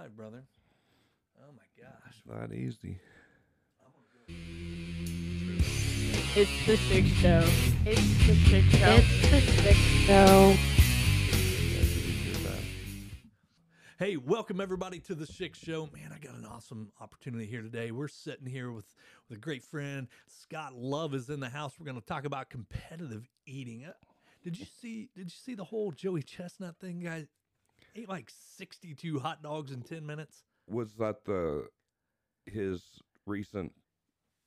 live, brother. Oh my gosh. Not easy. It's the Schick Show. It's the Schick Show. It's the Schick Show. Hey, welcome everybody to the Six Show. Man, I got an awesome opportunity here today. We're sitting here with, with a great friend. Scott Love is in the house. We're going to talk about competitive eating. Uh, Did you see? Did you see the whole Joey Chestnut thing, guys? Ate like sixty-two hot dogs in ten minutes. Was that the his recent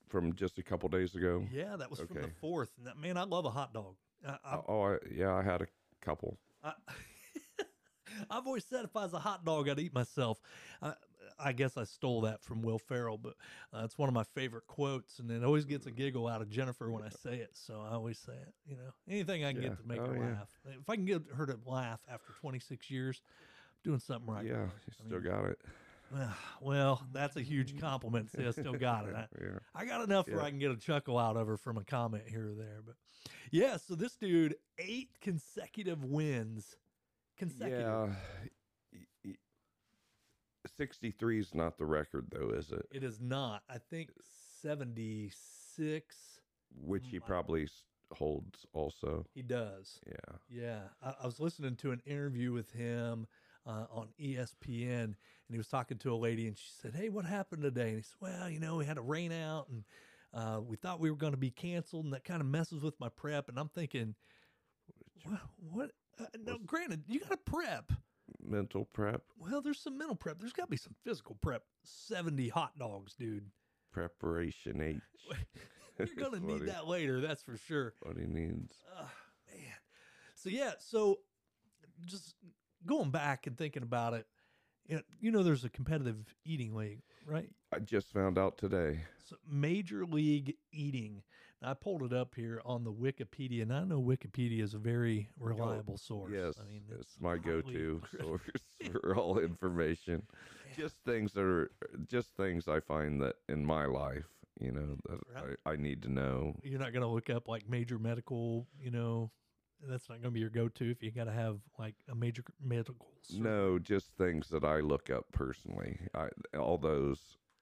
from just a couple days ago? Yeah, that was from the fourth. Man, I love a hot dog. I, I, Oh, I, yeah, I had a couple. I, I've always said if I was a hot dog, I'd eat myself. I, I guess I stole that from Will Ferrell, but uh, it's one of my favorite quotes, and it always gets a giggle out of Jennifer when I say it. So I always say it. You know, anything I can Yeah. get to make Oh, her yeah. laugh. If I can get her to laugh after 26 years, I'm doing something right. yeah, you I still mean- got it. Well, that's a huge compliment. See, I still got it. I, yeah. I got enough where I can get a chuckle out of her from a comment here or there. But yeah, so this dude, eight consecutive wins. Consecutive. Yeah. Y- y- 63 is not the record, though, is it? It is not. I think 76 Which he Mm, I- probably holds also. he does. Yeah. Yeah. I, I was listening to an interview with him uh, on ESPN, and he was talking to a lady, and she said, Hey, what happened today? And he said, Well, you know, we had a rain out, and uh, we thought we were going to be canceled, and that kind of messes with my prep. And I'm thinking, What? what? Uh, no, granted, you got to prep. Mental prep, Well, there's some mental prep. There's got to be some physical prep. 70 hot dogs, dude. preparation H. You're going to need he- that later, that's for sure. What he needs. Oh, man. So yeah, so just going back and thinking about it, you know, you know there's a competitive eating league, right? I just found out today. So Major League Eating. I pulled it up here on the Wikipedia, and I know Wikipedia is a very reliable oh, source. Yes, I mean it's my go-to source for all information. Just things that are just things I find that in my life, you know, that Right. I, I need to know. You're not going to look up like major medical, you know. That's not going to be your go-to if you got to have like a major medical. No, just things that I look up personally. I all those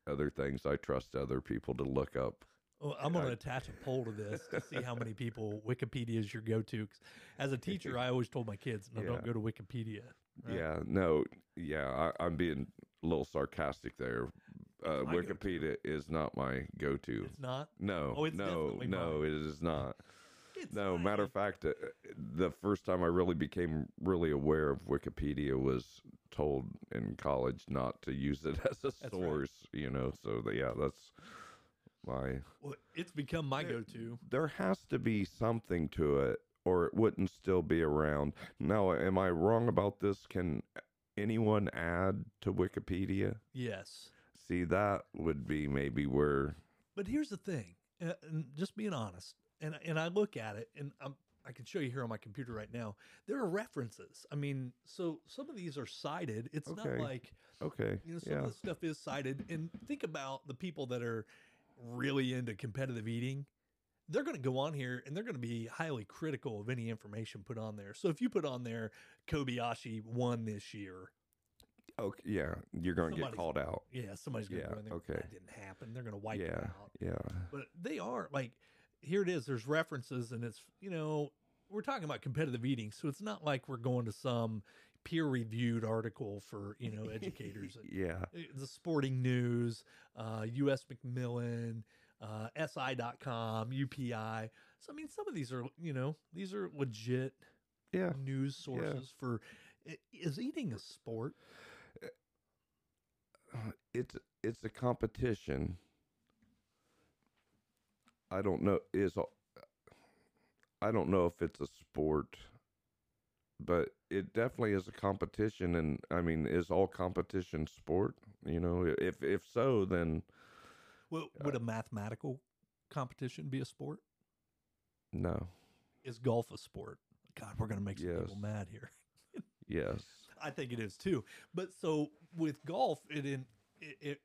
other things I trust other people to look up. Well, I'm going to attach a poll to this to see how many people Wikipedia is your go-to. as a teacher, I always told my kids, "No, don't go to Wikipedia." Right. Yeah, no, yeah, I, I'm being a little sarcastic there. Uh, my go-to. Wikipedia is not my go-to. It's not. No, Oh, it's no, no, it is not. It's No, matter of fact, uh, the first time I really became really aware of Wikipedia was told in college not to use it as a right. source. You know, so the, yeah, that's my. Well, it's become my There- go-to. There has to be something to it, or it wouldn't still be around. Now, am I wrong about this? Can anyone add to Wikipedia? Yes, See, that would be maybe where. but here's the thing, uh, and just being honest, and and I look at it, and I'm, I can show you here on my computer right now. There are references. I mean, so some of these are cited. It's not like Okay, You know, some yeah, of the stuff is cited. And think about the people that are really into competitive eating. They're going to go on here and they're going to be highly critical of any information put on there. So if you put on there Kobayashi won this year, okay, yeah, you're going to get called out. yeah, somebody's going to Yeah, go in there. okay. That didn't happen. They're going to wipe it yeah, out. yeah. But they are like, here it is. There's references, and it's you know we're talking about competitive eating, so it's not like we're going to some peer-reviewed article for you know educators. yeah, Uh, the sporting news, uh, US Macmillan, uh, SI.com, UPI. So, I mean, some of these are, you know, these are legit yeah. news sources for. Is eating a sport? It's it's a competition. I don't know is I don't know if it's a sport, but it definitely is a competition. And I mean, is all competition sport? You know, if if so, then Well, would a mathematical competition be a sport? no. Is golf a sport? God, we're going to make some people mad here. Yes, I think it is too. But so with golf, it in it it,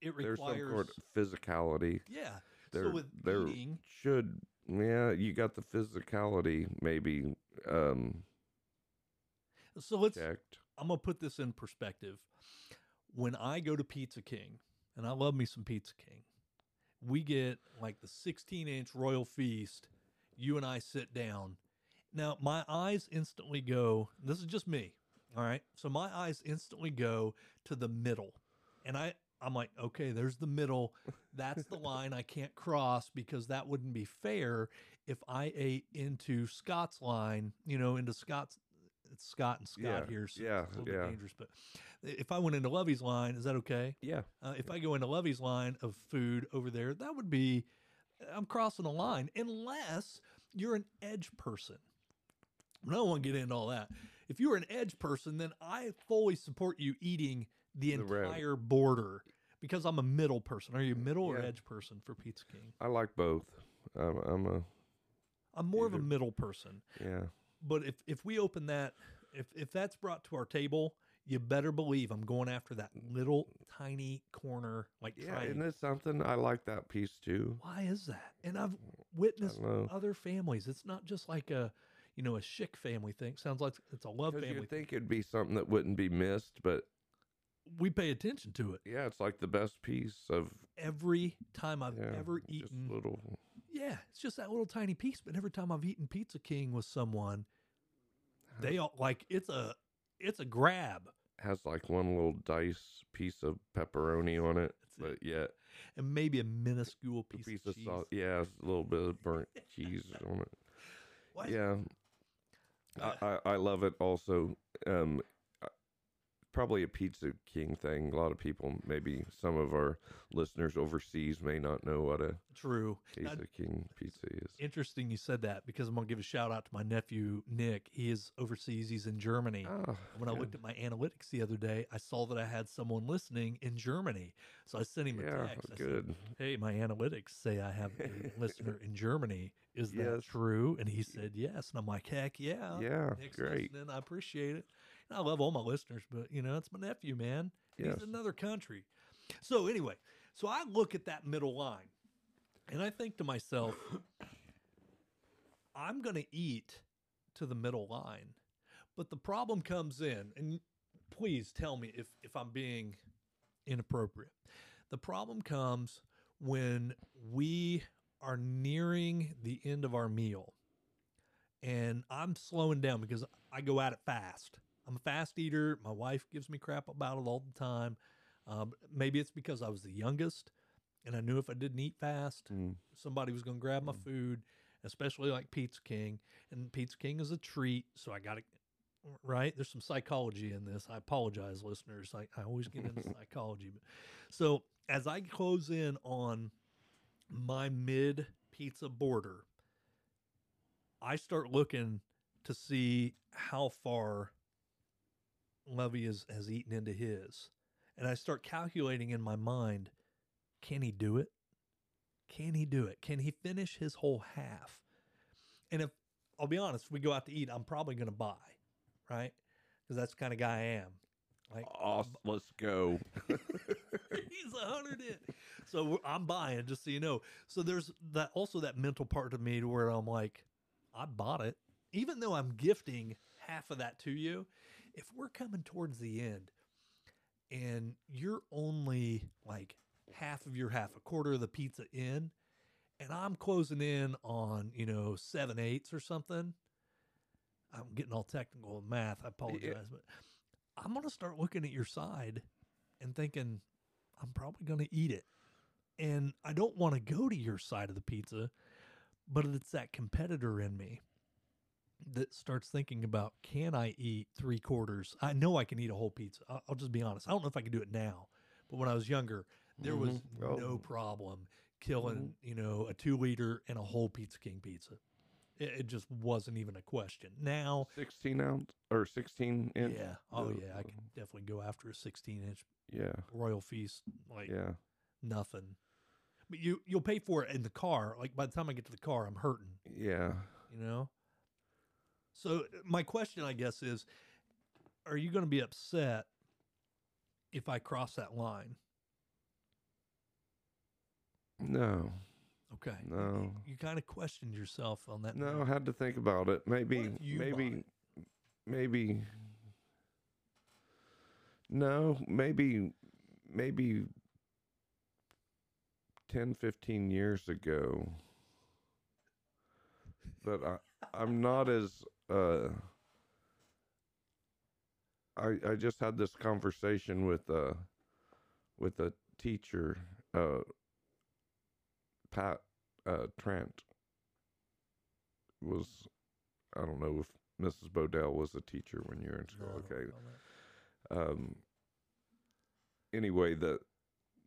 it there's some requires sort of physicality. yeah. There, so with there eating, should yeah, you got the physicality maybe um so let's checked. I'm gonna put this in perspective. when I go to Pizza King, and I love me some Pizza King, we get like the 16 inch Royal Feast. You and I sit down. Now, my eyes instantly go, this is just me. All right. So my eyes instantly go to the middle. And I, I'm like, okay, there's the middle. That's the line I can't cross because that wouldn't be fair if I ate into Scott's line, you know, into Scott's. It's Scott and Scott Yeah, here, so yeah, it's a little yeah. bit dangerous. But if I went into Lovey's line, is that okay? Yeah. Uh, if I go into Lovey's line of food over there, that would be I'm crossing a line unless you're an edge person. I don't want to get into all that. If you're an edge person, then I fully support you eating the The entire border because I'm a middle person. Are you a middle or edge person for Pizza King? I like both. I'm, I'm a I'm more of a middle person. yeah. But if if we open that, if if that's brought to our table, you better believe I'm going after that little tiny corner, like Yeah, triangle. isn't it something? I like that piece too. Why is that? And I've witnessed other families. It's not just like a, you know, a Schick family thing. Sounds like it's a love family. you'd think it'd be something that wouldn't be missed, but we pay attention to it yeah, it's like the best piece of every time I've yeah, ever just eaten. little. Yeah, it's just that little tiny piece. But every time I've eaten Pizza King with someone, they all like it's a it's a grab, Has like one little dice piece of pepperoni on it, That's but yet and maybe a minuscule a piece, piece of, of. Yeah, a little bit of burnt cheese on it. Why- Yeah, Uh, I, I I love it. Also, um, probably a Pizza King thing. A lot of people, maybe some of our listeners overseas, may not know what a True. Now, Pizza King pizza is. interesting you said that because I'm gonna give a shout out to my nephew Nick. He is overseas. He's in Germany. Ah, When I good. looked at my analytics the other day, I saw that I had someone listening in Germany. So I sent him a yeah, text. I said, good. hey, my analytics say I have a listener in Germany. Is that Yes. true? And he said yes. And I'm like, heck yeah. yeah, Nick's great. listening. I appreciate it. I love all my listeners, but you know, it's my nephew, man. Yes. He's another country. So anyway, so I look at that middle line and I think to myself, I'm gonna eat to the middle line. But the problem comes in, and please tell me if, if I'm being inappropriate. The problem comes when we are nearing the end of our meal and I'm slowing down because I go at it fast. I'm a fast eater. My wife gives me crap about it all the time. Um, maybe it's because I was the youngest and I knew if I didn't eat fast, Mm, somebody was going to grab my food, especially like Pizza King. And Pizza King is a treat. So I got to, right? There's some psychology in this. I apologize, listeners. I, I always get into psychology. But, so as I close in on my mid pizza border, I start looking to see how far Levy is, has eaten into his. And I start calculating in my mind can he do it? Can he do it? Can he finish his whole half? And if I'll be honest, if we go out to eat, I'm probably going to buy, right? Because that's the kind of guy I am. Like, awesome. Let's go. he's a hundred in. So I'm buying, just so you know. So there's that also that mental part of me to where I'm like, I bought it, even though I'm gifting half of that to you. If we're coming towards the end, and you're only like half of your half, a quarter of the pizza in, and I'm closing in on you know seven eighths or something. I'm getting all technical in math. I apologize, but I'm gonna start looking at your side and thinking I'm probably going to eat it. And I don't want to go to your side of the pizza, but it's that competitor in me that starts thinking about can I eat three quarters? I know I can eat a whole pizza. I'll, I'll just be honest. I don't know if I can do it now, but when I was younger, there was Mhm. Oh. no problem killing, you know, a two liter and a whole Pizza King pizza. It, it just wasn't even a question. Now, 16 ounce or 16 inch. yeah, oh yeah, I can definitely go after a 16 inch Yeah. Royal Feast like Yeah. nothing. But you you'll pay for it in the car. Like by the time I get to the car, I'm hurting. Yeah. You know. So my question, I guess, is: Are you going to be upset if I cross that line? No. Okay. No. You, kind of questioned yourself on that. No, I had to think about it. Maybe, you maybe, maybe No, maybe maybe 10 15 years ago. But I I'm not as uh I I just had this conversation with uh with a teacher uh Pat uh Trent was I don't know if Mrs. Bodell was a teacher when you were in school. Don't okay that. um anyway the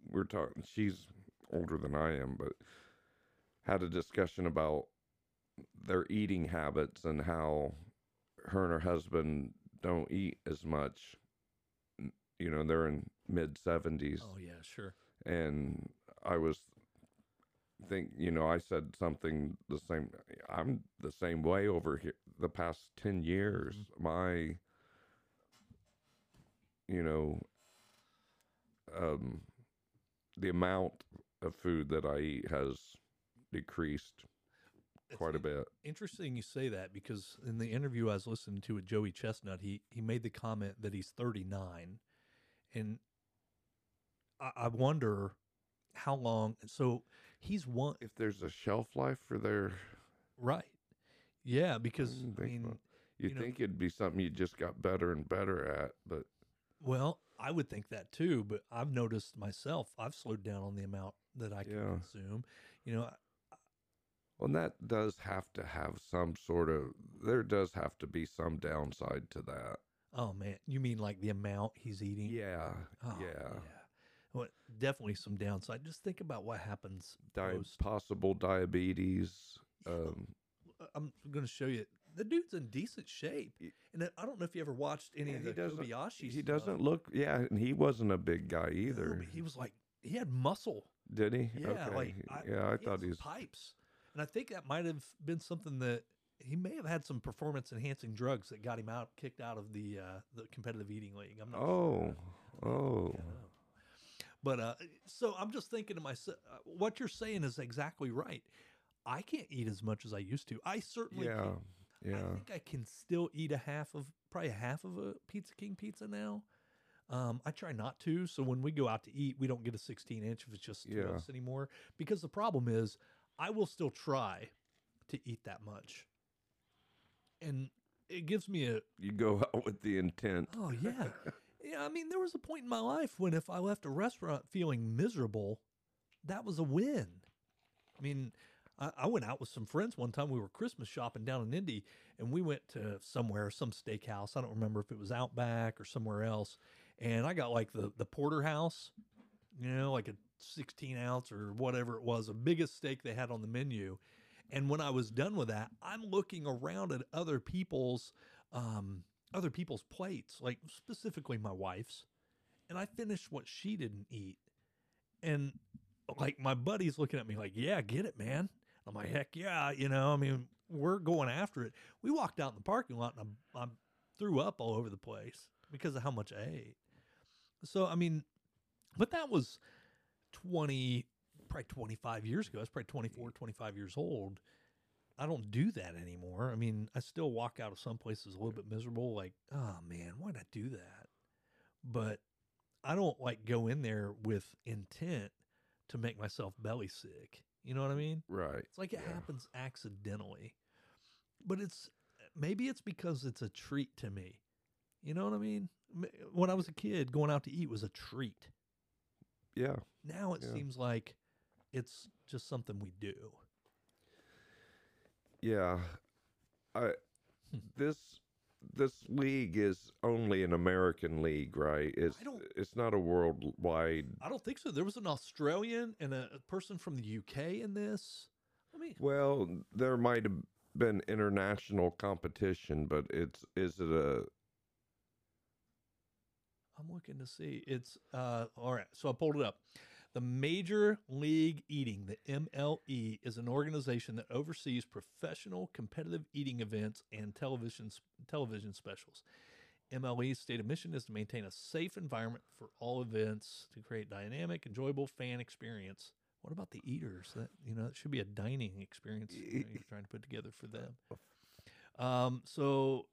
we're talking she's older than i am but had a discussion about their eating habits and how her and her husband don't eat as much you know they're in mid 70s Oh yeah, sure. and i was think you know i said something the same i'm the same way over here the past 10 years. My you know um the amount of food that i eat has decreased quite a bit Interesting you say that because in the interview I was listening to with Joey Chestnut, he he made the comment that he's 39, and I, I wonder how long. So he's one if there's a shelf life for their right, yeah. Because didn't I mean, about- you you know- think it'd be something you just got better and better at but well, I would think that too. But I've noticed myself, I've slowed down on the amount that I can Yeah. consume. You know, and that does have to have some sort of. There does have to be some downside to that. oh man, you mean like the amount he's eating? Yeah, Oh, yeah. Well, definitely some downside. Just think about what happens Di- post. possible diabetes. Um, I'm going to show you. The dude's in decent shape, and I don't know if you ever watched any Yeah, of the Kobayashi. he stuff. doesn't look. Yeah, and he wasn't a big guy No, either. but he was like he had muscle. Did he? Yeah, okay. like I, yeah, I he thought he was. pipes, and I think that might have been something that he may have had some performance enhancing drugs that got him out, kicked out of the uh, the competitive eating league. I'm not. Oh, sure. oh, But uh, so I'm just thinking to myself, uh, what you're saying is exactly right. I can't eat as much as I used to. I certainly yeah, can yeah. I think I can still eat a half of probably a half of a Pizza King pizza now. Um, I try not to, so when we go out to eat, we don't get a 16 inch if it's just Yeah. anymore. Because the problem is, I will still try to eat that much, and it gives me a You go out with the intent. oh yeah, yeah. I mean, there was a point in my life when if I left a restaurant feeling miserable, that was a win. I mean, I, I went out with some friends one time. We were Christmas shopping down in Indy, and we went to somewhere, some steakhouse. I don't remember if it was Outback or somewhere else. And I got like the the porterhouse, you know, like a 16 ounce or whatever it was, the biggest steak they had on the menu. And when I was done with that, I'm looking around at other people's um, other people's plates, like specifically my wife's, and I finished what she didn't eat. And like my buddy's looking at me like, "Yeah, get it, man." I'm like, "Heck yeah!" You know, I mean, we're going after it. We walked out in the parking lot, and I, I threw up all over the place because of how much I ate. So I mean, but that was twenty, probably twenty five years ago. I was probably 24, 25 years old. I don't do that anymore. I mean, I still walk out of some places a little bit miserable, like, oh man, why'd I do that? But I don't like go in there with intent to make myself belly sick. You know what I mean? Right. It's like it Yeah. happens accidentally. But it's maybe it's because it's a treat to me. You know what I mean? When I was a kid, going out to eat was a treat. Yeah. Now it Yeah. seems like it's just something we do. Yeah. I Hmm. this this league is only an American league, right? It's it's not a worldwide I don't think so. There was an Australian and a, a person from the UK in this. Let me. Well, there might have been international competition, but it's is it a I'm looking to see. It's uh all right. So I pulled it up. The Major League Eating, the MLE, is an organization that oversees professional competitive eating events and television television specials. MLE's stated mission is to maintain a safe environment for all events to create dynamic, enjoyable fan experience. What about the eaters? That you know, it should be a dining experience you know, you're trying to put together for them. Um, so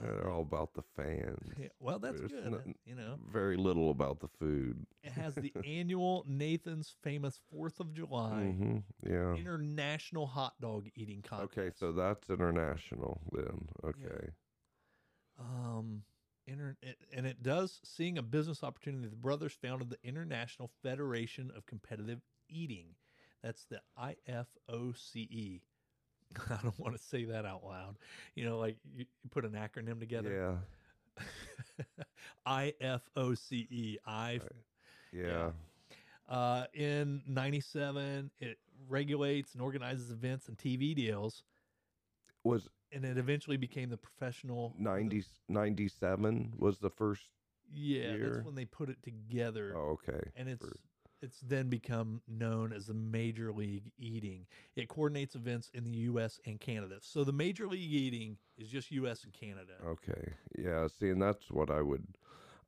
They're all about the fans. Yeah, well, that's There's good. nothing- You know, Very little about the food. it has the annual Nathan's famous Fourth of July hmm Yeah. International Hot Dog Eating Contest. Okay, so that's international then. Okay. um, inter- and it does seeing a business opportunity. The brothers founded the International Federation of Competitive Eating. That's the IFOCE. E. I don't want to say that out loud. You know, like you, put an acronym together. Yeah. IFOCE. I Yeah. uh, in 97 it regulates and organizes events and TV deals Was and it eventually became the professional 90, 97 was the first. Yeah, year? that's when they put it together Oh, okay. and it's for- it's then become known as the Major League Eating. It coordinates events in the US and Canada. So the Major League Eating is just US and Canada. Okay. Yeah. See, and that's what I would,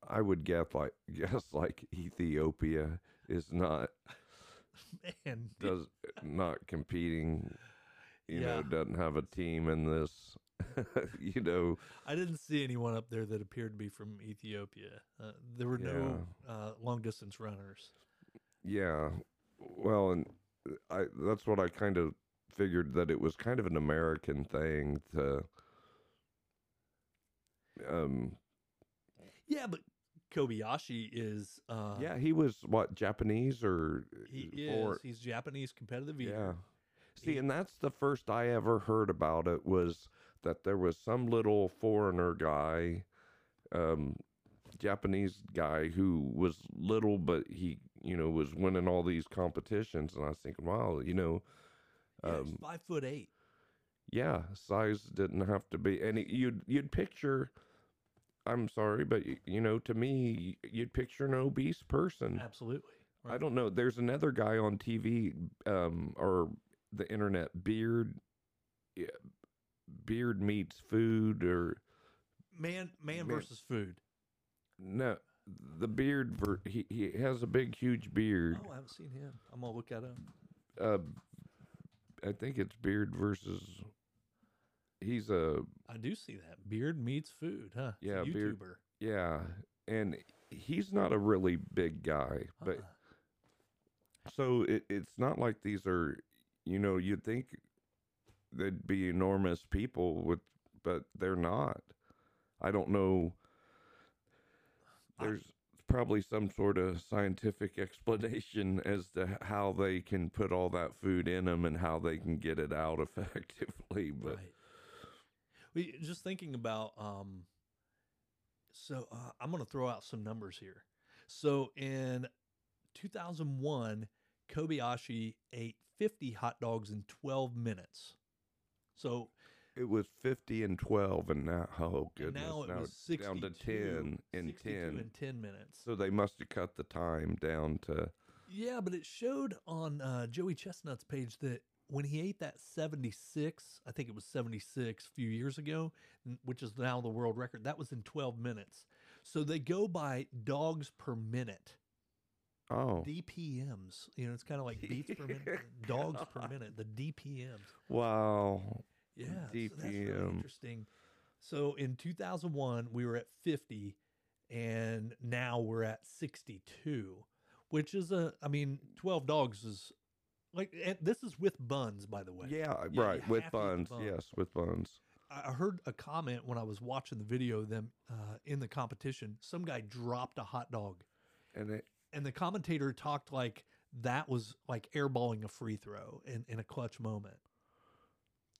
I would guess like guess like Ethiopia is not And does not competing. You know, Yeah. doesn't have a team in this. you know. I didn't see anyone up there that appeared to be from Ethiopia. Uh, there were no uh, long distance runners. Yeah. Well, and I that's what I kind of figured that it was kind of an American thing to um Yeah, but Kobayashi is uh yeah, he was what Japanese or he or- is he's Japanese competitive eater. yeah. See, He- and that's the first I ever heard about it was that there was some little foreigner guy um Japanese guy who was little but he, you know, was winning all these competitions and I was thinking, wow, you know, Yeah, um, five foot eight. Yeah, size didn't have to be, and it- you'd you'd picture. I'm sorry, but y- you know, to me, you'd picture an obese person. Absolutely. I don't know. There's another guy on TV um, or the internet, Beard. yeah, Beard meets food, or Man man Man. versus food. no, the beard. He he has a big, huge beard. Oh, I haven't seen him. I'm gonna look that up. Uh, I think it's Beard versus. He's a I do see that. Beard meets food, huh? Yeah, Beard- YouTuber. Yeah, and he's not a really big guy, but so it, it's not like these are, you know, you'd think they'd be enormous people with, but they're not. I don't know. There's probably some sort of scientific explanation as to how they can put all that food in them and how they can get it out effectively, but right. We just thinking about um so uh, I'm going to throw out some numbers here. So in 2001, Kobayashi ate 50 hot dogs in 12 minutes. So It was 50 and 12, and now, oh, and goodness. now it was it's 62, down to 10 and 10. in 10 minutes. So they must have cut the time down to. Yeah, but it showed on uh, Joey Chestnut's page that when he ate that 76, I think it was 76 a few years ago, which is now the world record, that was in 12 minutes. So they go by dogs per minute, Oh, DPMs. You know, it's kind of like beats per minute, dogs per minute, the DPMs. wow. Yeah, so that's really interesting. So in 2001, we were at 50, and now we're at 62, which is a, I mean, 12 dogs is like, and this is with buns, by the way. Yeah, you right. With have to eat the buns. buns. Yes, with buns. I I heard a comment when I was watching the video of them uh, in the competition. Some guy dropped a hot dog, And it, and the commentator talked like that was like airballing a free throw in, in a clutch moment.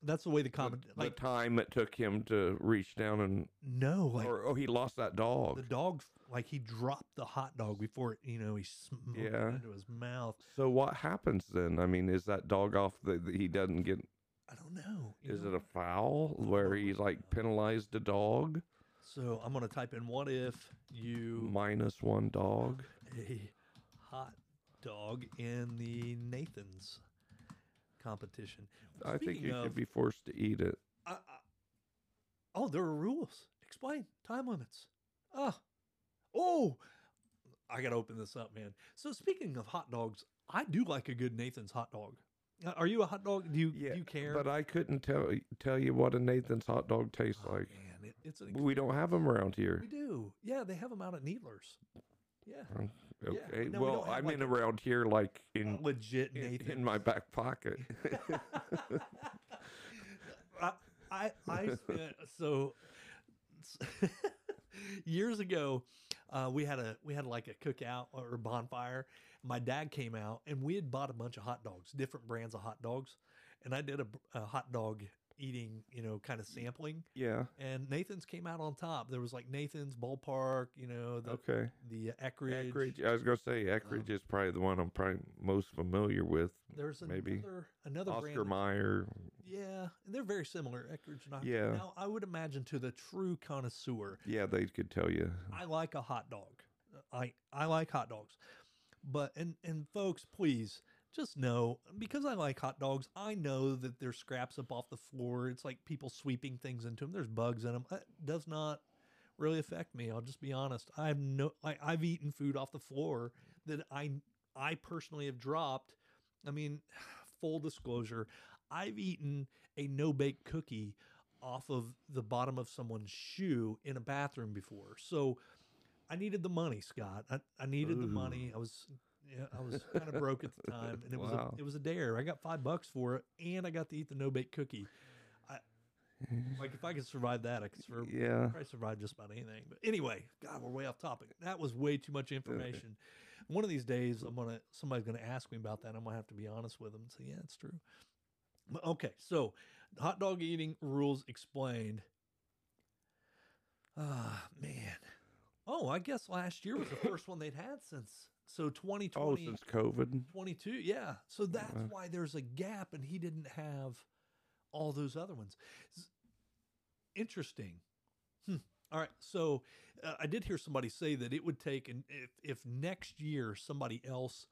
That's the way the the, comment, the like, time it took him to reach down and. no, like, or, oh, he lost that dog. the dog like he dropped the hot dog before it, you know he smoked Yeah. it into his mouth so what happens then? I mean, is that dog off the, the- he doesn't get. i don't know Is know? it a foul where he's like penalized a dog? so i'm gonna type in what if you Minus one dog? a hot dog in the nathan's competition I think you of- should be forced to eat it. I, I, oh there are rules explain time limits ah oh i gotta open this up man so speaking of hot dogs i do like a good nathan's hot dog Uh, are you a hot dog do you Yeah, do you care But I couldn't tell tell you what a Nathan's hot dog tastes Oh, like. man. it, it's an We don't have them around here. we do. Yeah, they have them out at Needlers. Yeah, Um, Yeah, Okay. no, well, don't have, I like, mean a- around here, like in legit in, in my back pocket. I, I I spent so years ago. Uh, we had a we had like a cookout or bonfire. My dad came out and we had bought a bunch of hot dogs, different brands of hot dogs, and I did a, a hot dog eating, you know, kind of sampling. yeah. And Nathan's came out on top. There was like Nathan's ballpark, you know, the Okay. the Eckrich. Eckrich. I was gonna say uh-huh. Eckrich is probably the one I'm probably most familiar with. There's Maybe. another another. Oscar that's- Meyer. Yeah, and they're very similar. Eckrich and Oscar. Yeah. Now I would imagine to the true connoisseur, Yeah, they could tell you. I like a hot dog. I I like hot dogs. But and and folks, please just know because I like hot dogs, I know that there's scraps up off the floor. It's like people sweeping things into them. There's bugs in them. That does not really affect me. I'll just be honest. I've no like I've eaten food off the floor that I I personally have dropped. I mean, full disclosure, I've eaten a no bake cookie off of the bottom of someone's shoe in a bathroom before. So I needed the money, Scott. I, I needed the money. I was yeah, I was kind of broke at the time, and it was Wow. a, it was a dare. I got five bucks for it, and I got to eat the no bake cookie. I like if I could survive that, I could sur- Yeah. probably survive just about anything. But anyway, God, we're way off topic. That was way too much information. One of these days, I'm gonna somebody's gonna ask me about that. I'm gonna have to be honest with them and say, yeah, it's true. But, okay, so hot dog eating rules explained. Ah, man. Oh, I guess last year was the first one they'd had since so 2020. Oh, since COVID. 22 yeah. So that's why there's a gap and he didn't have all those other ones. Interesting. Hmm. all right. So uh, i did hear somebody say that it would take and if, if next year somebody else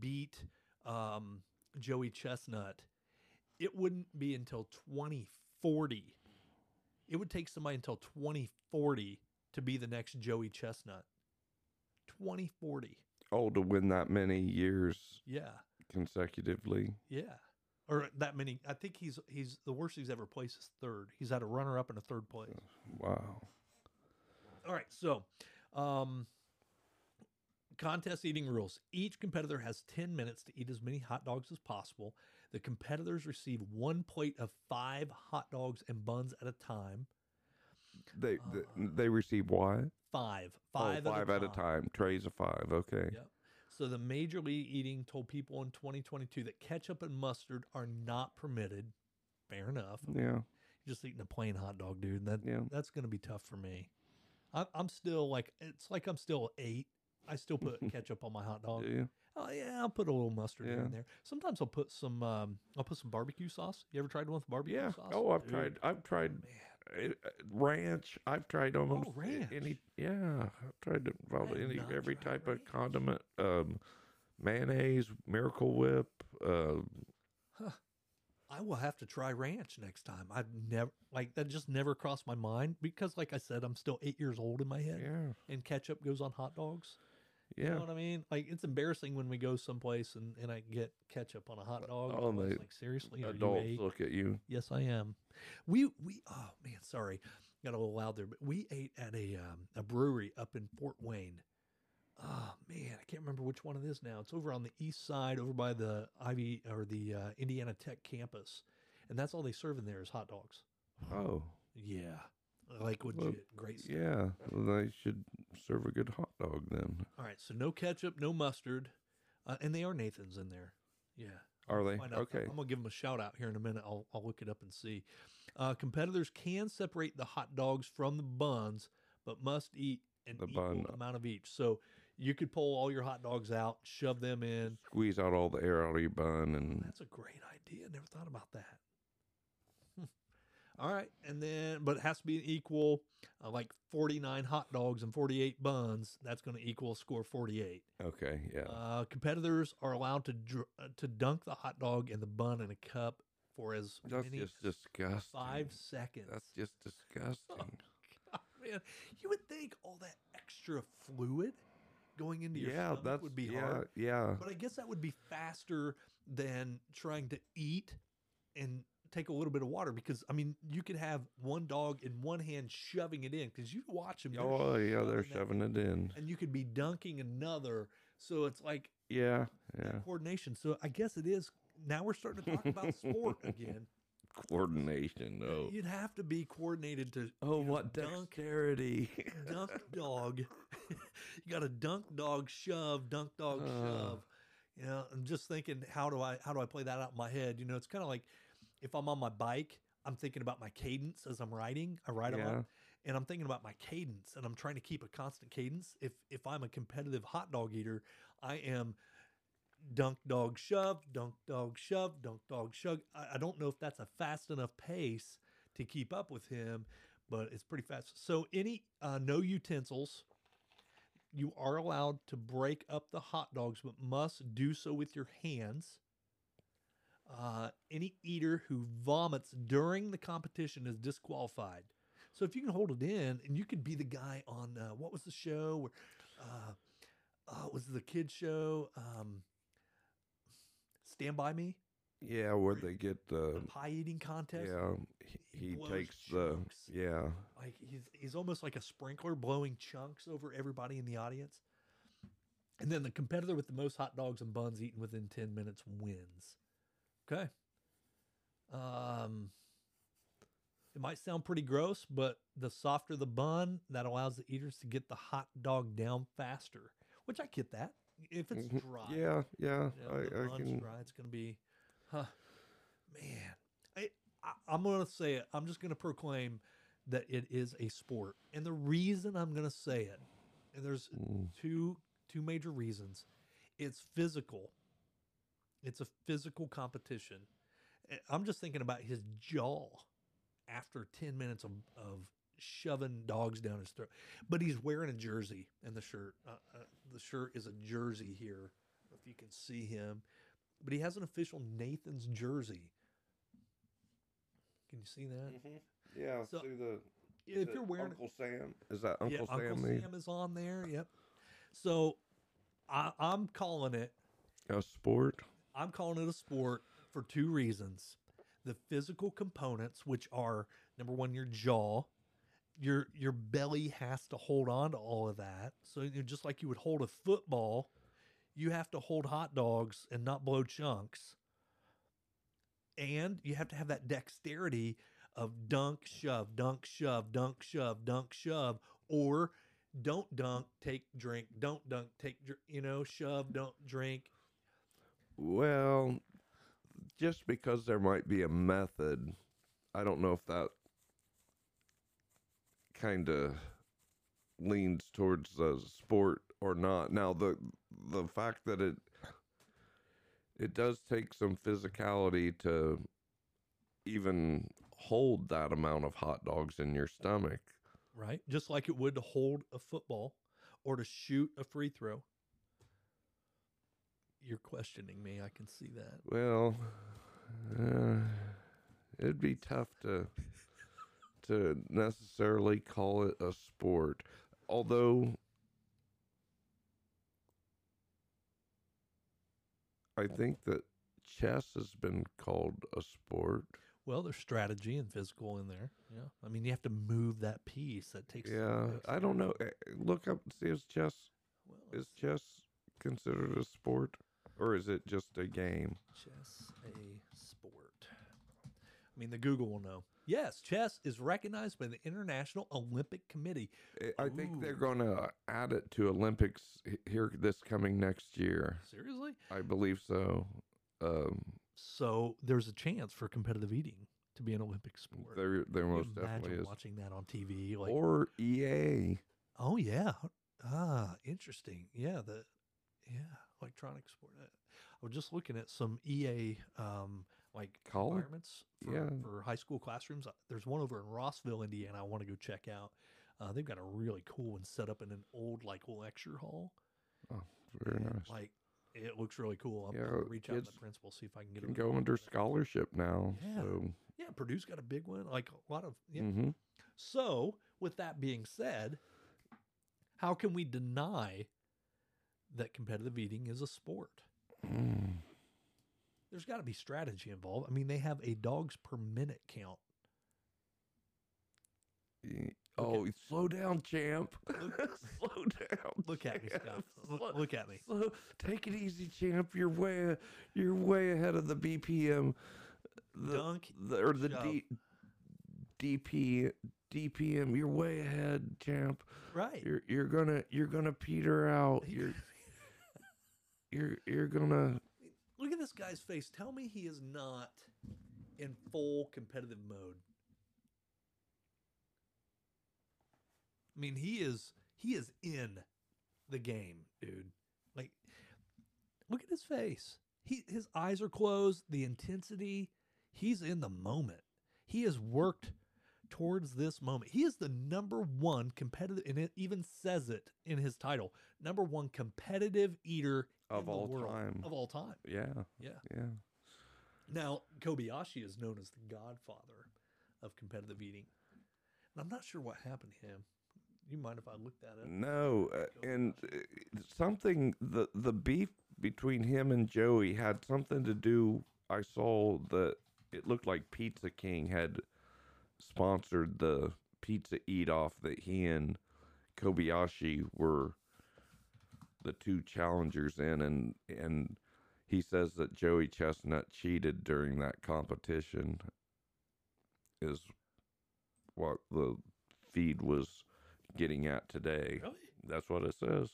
beat um, joey chestnut it wouldn't be until 2040 it would take somebody until 2040 to be the next joey chestnut. 2040 Oh, to win that many years yeah consecutively. Yeah. Or that many. I think he's he's the worst he's ever placed is third. He's had a runner up and a third place. Wow. All right. So, um, contest eating rules. Each competitor has 10 minutes to eat as many hot dogs as possible. The competitors receive one plate of five hot dogs and buns at a time. They Uh, they, they receive what? Five. Oh, Five, five at a time. Trays of five. Okay. Yep. So the Major League Eating told people in 2022 that ketchup and mustard are not permitted. Fair enough. Yeah. just eating a plain hot dog, dude. That Yeah. that's gonna be tough for me. I'm I'm still like it's like I'm still eight. I still put ketchup on my hot dog. Do you? Oh yeah, I'll put a little mustard Yeah. in there. Sometimes I'll put some um I'll put some barbecue sauce. You ever tried one with barbecue Yeah. sauce? Oh, I've Dude, tried. I've tried Man, ranch. I've tried almost ranch. any. Yeah, I've tried to I have any every type of condiment. Um, mayonnaise, Miracle Whip. Uh, I will have to try ranch next time. I've never like that just never crossed my mind because like I said, I'm still eight years old in my head. yeah. And ketchup goes on hot dogs. You know what I mean? Like it's embarrassing when we go someplace and, and I get ketchup on a hot dog. Oh, and like seriously, are you Adults look at you. Yes, I am. We we oh man, sorry, got a little loud there, but we ate at a um, a brewery up in Fort Wayne. Oh man, I can't remember which one it is now. It's over on the east side, over by the Ivy or the uh, Indiana Tech campus, and that's all they serve in there is hot dogs. Oh, Yeah, like legit, Well, great stuff. yeah. Well, they should serve a good hot dog then. All right, so no ketchup, no mustard, uh, and they are Nathan's in there. Yeah. Are they? Okay. I'm gonna give them a shout out here in a minute. I'll I'll look it up and see. Uh, competitors can separate the hot dogs from the buns, but must eat an The equal bun. amount of each. So you could pull all your hot dogs out, shove them in. Squeeze out all the air out of your bun and That's a great idea. Never thought about that. All right, and then but it has to be an equal, uh, like 49 hot dogs and 48 buns. That's going to equal a score 48. okay, yeah. Uh, competitors are allowed to dr- uh, to dunk the hot dog and the bun in a cup for as That's many just as disgusting. five seconds. That's just disgusting. God, man, you would think all that extra fluid going into your yeah, stomach that's would be yeah, hard, yeah. but I guess that would be faster than trying to eat and take a little bit of water because I mean you could have one dog in one hand shoving it in because you watch them. Oh yeah, they're shoving it in. and you could be dunking another. So it's like Yeah, yeah. coordination. So I guess it is. Now we're starting to talk about sport again. Coordination. Oh. You'd have to be coordinated to Oh, what dunk, dexterity. dunk dog. you got a dunk dog shove, dunk dog Oh. shove. You know, I'm just thinking, how do I how do I play that out in my head? You know, it's kind of like if I'm on my bike, I'm thinking about my cadence as I'm riding. I ride Yeah. along, and I'm thinking about my cadence, and I'm trying to keep a constant cadence. If if I'm a competitive hot dog eater, I am dunk dog shove, dunk dog shove, dunk dog shove. I, I don't know if that's a fast enough pace to keep up with him, but it's pretty fast. So any uh, no utensils. You are allowed to break up the hot dogs, but must do so with your hands. Uh, any eater who vomits during the competition is disqualified. So if you can hold it in, and you could be the guy on uh, what was the show? Where, uh, uh, it was the kid show? Um, Stand by Me, yeah, where they get the pie eating contest. yeah. He, He he takes the yeah. Like he's he's almost like a sprinkler blowing chunks over everybody in the audience. And then the competitor with the most hot dogs and buns eaten within 10 minutes wins. Okay. Um it might sound pretty gross, but the softer the bun, that allows the eaters to get the hot dog down faster. Which I get that. If it's Mhm. dry. Yeah, yeah. You know, the I, I bun's can. dry. It's gonna be, huh, man. I, I I'm gonna say it. I'm just gonna proclaim that it is a sport, and the reason I'm gonna say it, and there's Mm, two two major reasons. It's physical. It's a physical competition. I'm just thinking about his jaw after 10 minutes of, of shoving dogs down his throat. But he's wearing a jersey and the shirt. Uh, uh, the shirt is a jersey here, if you can see him. But he has an official Nathan's jersey. Can you see that? Yeah. So, see the. If you're wearing Uncle Sam, is that Uncle yeah, Sam? Uncle the- Sam is on there. Yep. So I, I'm calling it. a sport. I'm calling it a sport for two reasons. The physical components, which are number one, your jaw, your your belly has to hold on to all of that. So just like you would hold a football, you have to hold hot dogs and not blow chunks. And you have to have that dexterity of dunk, shove, dunk, shove, dunk, shove, dunk, shove, or don't dunk, take drink, don't dunk, take you know, shove, don't drink, Well, just because there might be a method, I don't know if that kind of leans towards the sport or not. Now, the the fact that it it does take some physicality to even hold that amount of hot dogs in your stomach. right? Just like it would to hold a football or to shoot a free throw. You're questioning me. I can see that. Well, uh, it'd be tough to to necessarily call it a sport. Although I think that chess has been called a sport. Well, there's strategy and physical in there. Yeah. I mean, you have to move that piece. That takes. Yeah, I don't know. Eh, Look up and see is chess Well, is chess considered a sport or is it just a game? chess a sport? I mean, the Google will know. Yes, chess is recognized by the International Olympic Committee. I think they're going to add it to Olympics here this coming next year. Seriously? I believe so. Um, So there's a chance for competitive eating to be an Olympic sport. there, there most definitely is. watching that on TV. Like, Or EA. Oh yeah. Ah, interesting. Yeah, the yeah, electronic sport. Uh, I was just looking at some EA um like College? environments for, Yeah. for high school classrooms. Uh, There's one over in Rossville, Indiana. I want to go check out. Uh, they've got a really cool one set up in an old like lecture hall. Oh, very and, nice. Like it looks really cool. I'm Yeah, gonna reach out to the principal see if I can get Can go under scholarship now. Yeah. So, Yeah, Purdue's got a big one. Like a lot of yeah, mhm. So, with that being said, how can we deny that competitive eating is a sport? Mm. there's got to be strategy involved. I mean, they have a dogs per minute count. Oh, slow down, champ. slow down. Look at me. Scott. Look, look at me. slow- take it easy, champ. You're way you're way ahead of the BPM. The, Dunk, the, or the shove. D, DP DPM. You're way ahead, champ. right. You're you're gonna you're gonna peter out. You're you're you're gonna Look at this guy's face. Tell me he is not in full competitive mode. I mean, he is he is in the game, dude. Like look at his face. He his eyes are closed, the intensity, he's in the moment. He has worked towards this moment. He is the number one competitive and it even says it in his title. Number one competitive eater Of all world. time. Of all time. yeah Yeah. yeah. Now, Kobayashi is known as the godfather of competitive eating. And I'm not sure what happened to him. You mind if I look that up? No, uh, and uh, something the the beef between him and Joey had something to do. I saw that it looked like Pizza King had sponsored the pizza eat off that he and Kobayashi were the two challengers in, and and he says that Joey Chestnut cheated during that competition. Is what the feed was getting at today. Really? That's what it says.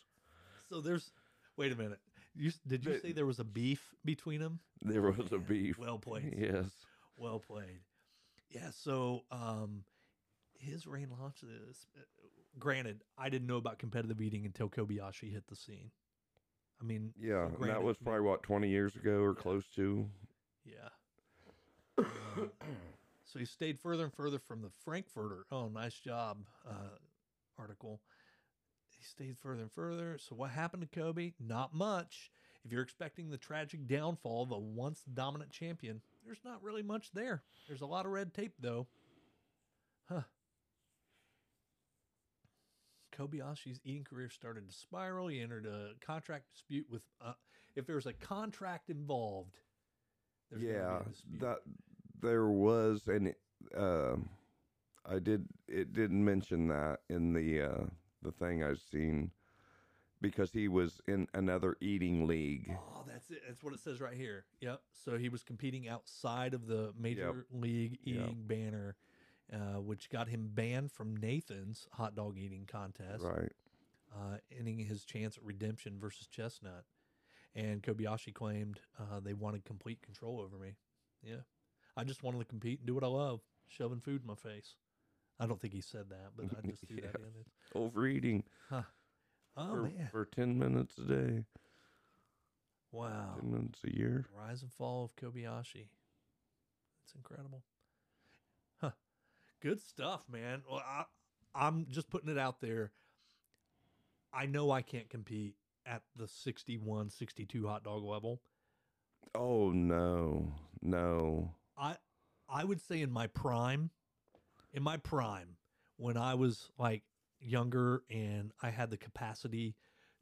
So there's. Wait a minute. You, did you But- say there was a beef between them? There was a beef. Well played. Yes. Well played. Yeah. So um, his reign launches. uh, Granted, I didn't know about competitive eating until Kobayashi hit the scene. I mean, so Yeah. and that was probably what twenty years ago or Yeah. close to. Yeah. Um, so he stayed further and further from the Frankfurter. Oh, nice job. Uh, article. He stayed further and further. So what happened to Kobe? Not much. If you're expecting the tragic downfall of a once dominant champion, there's not really much there. There's a lot of red tape though. Huh. Kobayashi's eating career started to spiral. He entered a contract dispute with. Uh, if there's a contract involved, there's gonna be a yeah, that there was, and um, I did. It didn't mention that in the uh, the thing I've seen because he was in another eating league. Oh, that's it. That's what it says right here. Yep. So he was competing outside of the major league Yep. eating banner, uh, which got him banned from Nathan's hot dog eating contest, Right. uh, ending his chance at redemption versus Chestnut. And Kobayashi claimed uh, they wanted complete control over me. Yeah. I just wanted to compete and do what I love, shoving food in my face. I don't think he said that, but I just threw that in. It's, Overeating oh, for, man. for ten minutes a day, Wow. ten minutes a year. Rise and fall of Kobayashi. It's incredible. Huh. Good stuff, man. Well, I, I'm just putting it out there. I know I can't compete at the 61, 62 hot dog level. Oh no, no. I I would say in my prime, in my prime, when I was like younger and I had the capacity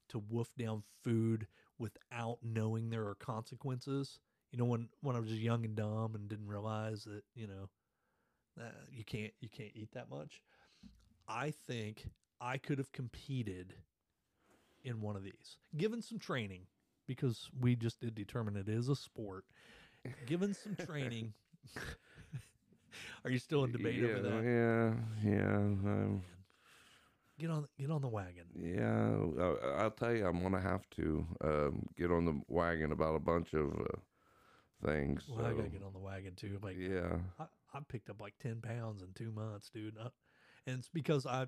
to woof down food without knowing there are consequences. You know, when when I was just young and dumb and didn't realize that you know uh, you can't you can't eat that much. I think I could have competed in one of these, given some training, because we just did determine it is a sport. Given some training. Are you still in debate yeah, over that? Yeah, yeah. Um, Get on get on the wagon. Yeah, I- I'll tell you, I'm gonna have to um, get on the wagon about a bunch of uh, things. Well, I gotta get on the wagon too. Like yeah, I, I picked up like ten pounds in two months, dude. I, and it's because I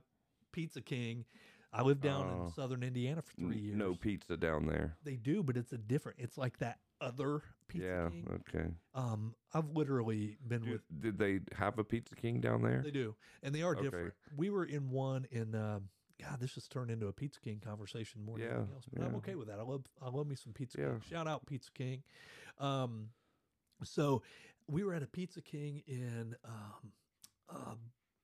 Pizza King. I lived down in Oh. southern Indiana for three years. no pizza down there. They do, but it's a different. It's like that other Pizza yeah, King. okay. Um, I've literally been Did, with. did they have a Pizza King down there? They do, and they are Okay. different. We were in one in. Um, God, this has turned into a Pizza King conversation more than Yeah, anything else. But I'm okay with that. I love. I love me some Pizza Yeah. King. Shout out Pizza King. Um, so we were at a Pizza King in um, um,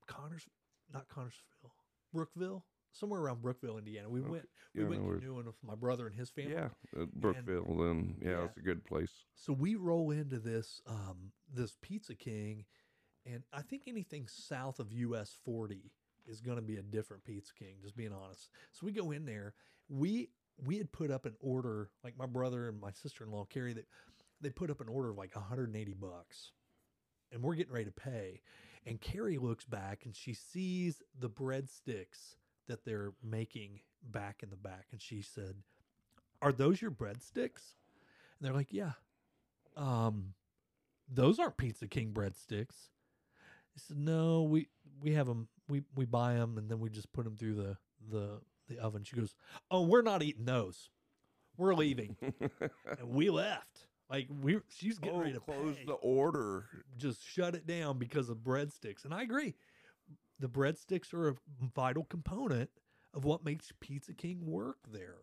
Connors, not Connersville, Brookville. Somewhere around Brookville, Indiana. We Okay. went we Yeah, went no canoeing with my brother and his family. Yeah, uh, Brookville. Then yeah, Yeah. it's a good place. So we roll into this um, this Pizza King, and I think anything south of US 40 is going to be a different Pizza King. Just being honest. So we go in there. We we had put up an order, like my brother and my sister in law Carrie. That they put up an order of like 180 bucks, and we're getting ready to pay. And Carrie looks back and she sees the breadsticks that they're making back in the back, and she said, "Are those your breadsticks?" And they're like, "Yeah." um, those aren't Pizza King breadsticks. He said, no, we we have them. We we buy them and then we just put them through the the the oven. She goes, oh, we're not eating those. We're leaving, and we left. Like we, she's getting oh, ready to close pay. the order. Just shut it down because of breadsticks. And I agree, the breadsticks are a vital component of what makes Pizza King work there.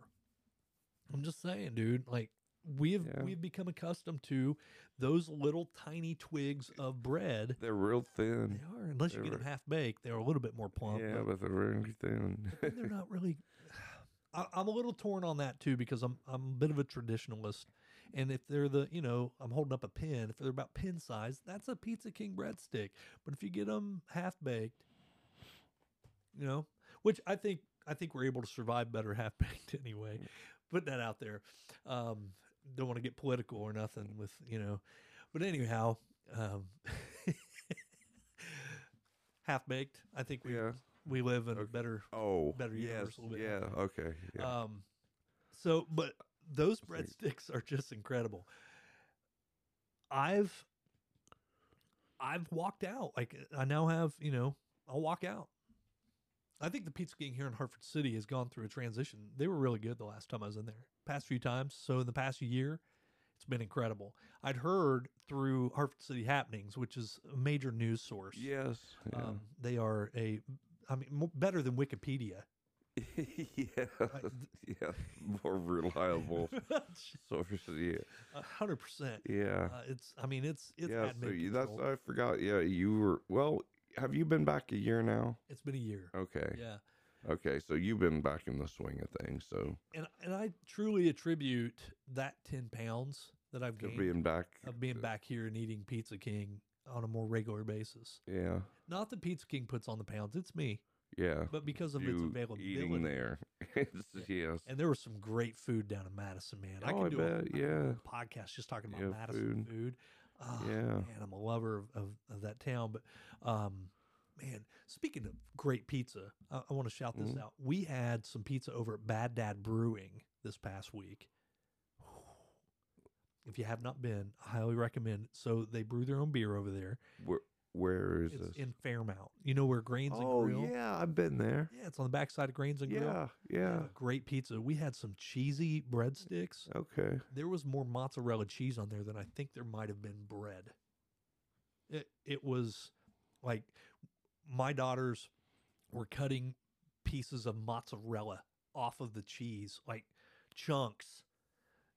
I'm just saying, dude. Like we have Yeah. we've become accustomed to those little tiny twigs of bread. They're real thin. They are, unless you They're get them half baked, they're a little bit more plump. yeah, but but they're really thin. they're not really. I, I'm a little torn on that too because I'm I'm a bit of a traditionalist, and if they're the you know I'm holding up a pin, if they're about pin size, that's a Pizza King breadstick. But if you get them half baked, you know, which I think I think we're able to survive better half baked anyway. Put that out there. Um, don't want to get political or nothing with you know, but anyhow, um, half baked. I think we yeah. we live in a better Oh, better yes. universe a little bit Yeah. healthier. Okay. Yeah. um, so, but those breadsticks are just incredible. I've I've walked out. Like I now have, you know, I'll walk out. I think the Pizza King here in Hartford City has gone through a transition. They were really good the last time I was in there. Past few times. So in the past year, it's been incredible. I'd heard through Hartford City Happenings, which is a major news source. yes. Yeah. Um, they are a, I mean, mo- better than Wikipedia. yeah. yeah. More reliable source. Yeah. A hundred percent. Yeah. Uh, it's. I mean, it's. It's yeah. So you, that's. I forgot. Yeah. You were well. Have you been back a year now? It's been a year. Okay. Yeah, Okay. So you've been back in the swing of things. So and and I truly attribute that ten pounds that I've gained being back. of being uh, back here and eating Pizza King on a more regular basis. Yeah. Not that Pizza King puts on the pounds; it's me. Yeah. But because of its availability, eating there. yes. and there was some great food down in Madison, man. I Oh, I do a- bet, do yeah. a podcast just talking about Yeah, Madison food. food. Oh, Yeah. man, I'm a lover of, of, of that town. But um, man, speaking of great pizza, I, I want to shout this Mhm. out. We had some pizza over at Bad Dad Brewing this past week. If you have not been, I highly recommend. So they brew their own beer over there. Where is It's this? in Fairmount. You know where Grains oh and Grill? Oh yeah, I've been there. Yeah, it's on the backside of Grains and Grill. Yeah. Yeah. Great pizza. We had some cheesy breadsticks. Okay. There was more mozzarella cheese on there than I think there might have been bread. It it was like my daughters were cutting pieces of mozzarella off of the cheese, like chunks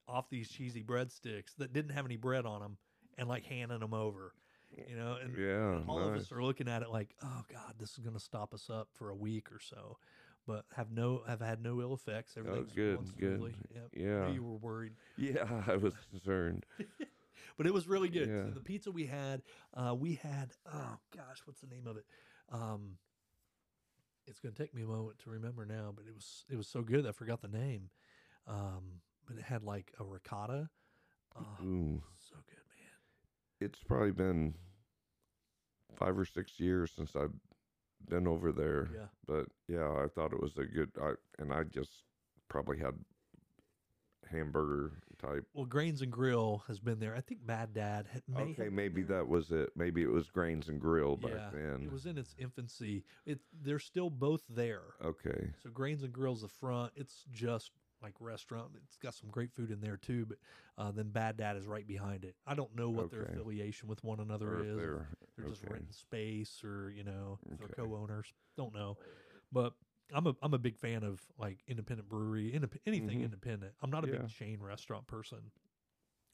off these cheesy breadsticks that didn't have any bread on them, and like handing them over. You know, and Yeah. all of us are looking at it like, oh God, this is going to stop us up for a week or so. But have no, have had no ill effects. Everything's Oh, good, going good. Yep. Yeah. you were worried, Yeah, I was concerned. but it was really good. So the pizza we had, uh, we had, oh gosh, what's the name of it? Um, it's going to take me a moment to remember now, but it was it was so good I forgot the name. Um, but it had like a ricotta. Oh, so good. It's probably been five or six years since I've been over there. Yeah. But yeah, I thought it was a good. I and I just probably had hamburger type. Well, Grains and Grill has been there. I think Bad Dad had may okay, maybe that was it. Maybe it was Grains and Grill back yeah, then. It was in its infancy. It they're still both there. okay. So Grains and Grill's the front. It's just like restaurant. It's got some great food in there too. But uh, then Bad Dad is right behind it. I don't know what their affiliation with one another Or is. they're- They're just okay. renting space, or you know, if they're co-owners. Don't know. But I'm a I'm a big fan of like independent brewery, indep- anything Mhm. independent. I'm not a Yeah. big chain restaurant person.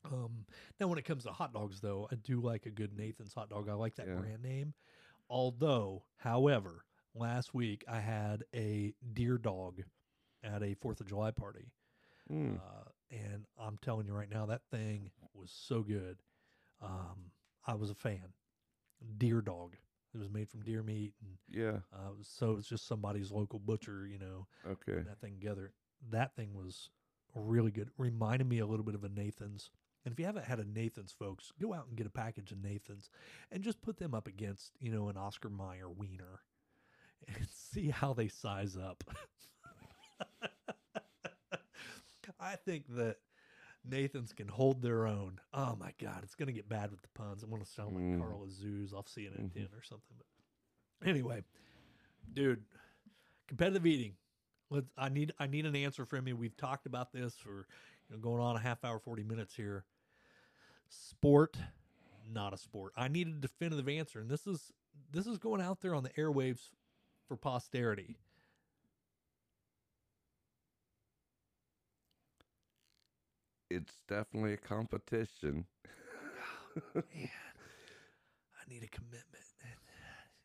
Um, now when it comes to hot dogs, though, I do like a good Nathan's hot dog. I like that Yeah. brand name. Although, however, last week I had a deer dog at a Fourth of July party, Mm. uh, and I'm telling you right now that thing was so good. Um, I was a fan. Deer dog. It was made from deer meat, and yeah. uh, it was- so it's just somebody's local butcher, you know, Okay. that thing together. That thing was really good. Reminded me a little bit of a Nathan's. And if you haven't had a Nathan's, folks, go out and get a package of Nathan's and just put them up against, you know, an Oscar Mayer wiener and see how they size up. I think that Nathan's can hold their own. Oh my God, it's going to get bad with the puns. I'm going to sound like Mm. Carl Azuz off CNN Mhm. 10 or something. But anyway, dude, competitive eating. Let's. I need. I need an answer from you. We've talked about this for you know going on a half hour, forty minutes here. Sport, not a sport. I need a definitive answer, and this is this is going out there on the airwaves for posterity. It's definitely a competition. Oh, man, I need a commitment.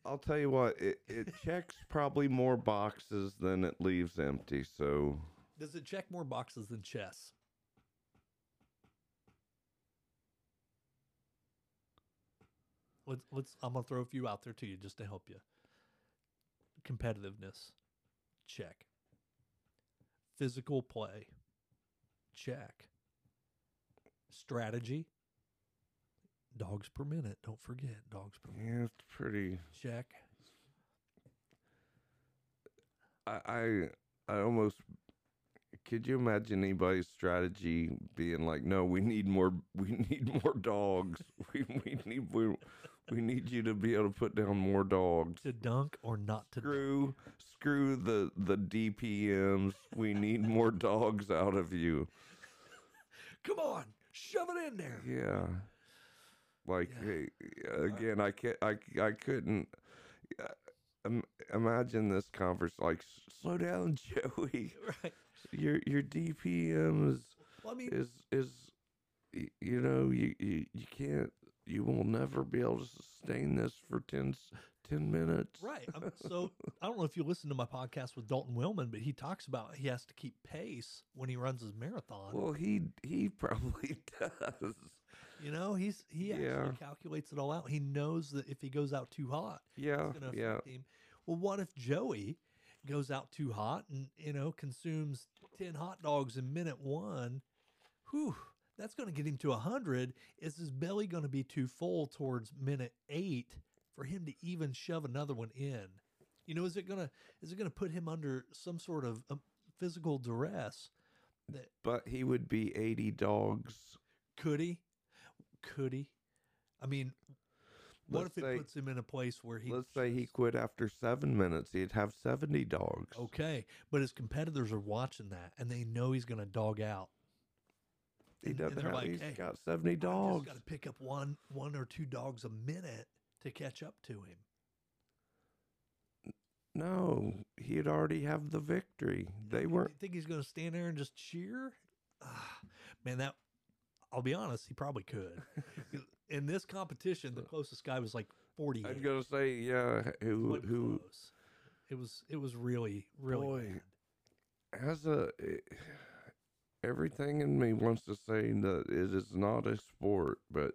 I'll tell you what, it, it checks probably more boxes than it leaves empty. So Does it check more boxes than chess? Let's let's I'm gonna throw a few out there to you just to help you. Competitiveness, check. Physical play, check. Strategy, dogs per minute. Don't forget dogs per minute. yeah, it's pretty. Check. I I, I almost could you imagine anybody's strategy being like, no, we need more, we need more dogs. We we need we, we need you to be able to put down more dogs. To dunk or not to dunk. Screw screw the the DPMs. We need more dogs out of you. Come on, shove it in there. Yeah. Like Yeah. hey, again, I can't. I I couldn't. uh, im- imagine this conference. Like, slow down, Joey. Right. Your your DPM is Well, I mean, is is you know you, you you can't you will never be able to sustain this for 10, s- 10 minutes. Right. I'm, um, so I don't know if you listen to my podcast with Dalton Willman, but he talks about he has to keep pace when he runs his marathon. Well, he he probably does. you know, he's he Yeah. actually calculates it all out. He knows that if he goes out too hot, Yeah, it's going to yeah. him. Well, what if Joey goes out too hot and you know consumes ten hot dogs in minute one? Whew, that's going to get him to hundred. Is his belly going to be too full towards minute eight for him to even shove another one in? You know, is it gonna is it gonna put him under some sort of um, physical duress? That But he would be eighty dogs. could he? Could he? I mean, what Let's if it say- puts him in a place where he? Let's say he quit after seven minutes. He'd have seventy dogs. Okay, but his competitors are watching that, and they know he's going to dog out. He doesn't have. like, he's "Hey, got seventy I just dogs. got to pick up one, one or two dogs a minute to catch up to him. No, he'd already have the victory. They weren't. think he's going to stand there and just cheer? Ah, man, that. I'll be honest, he probably could. In this competition, the closest guy was like forty. I was gonna say, yeah. Who who close. It was. It was really, really. Boy. bad. has a eh, everything in me wants to say that it is not a sport, but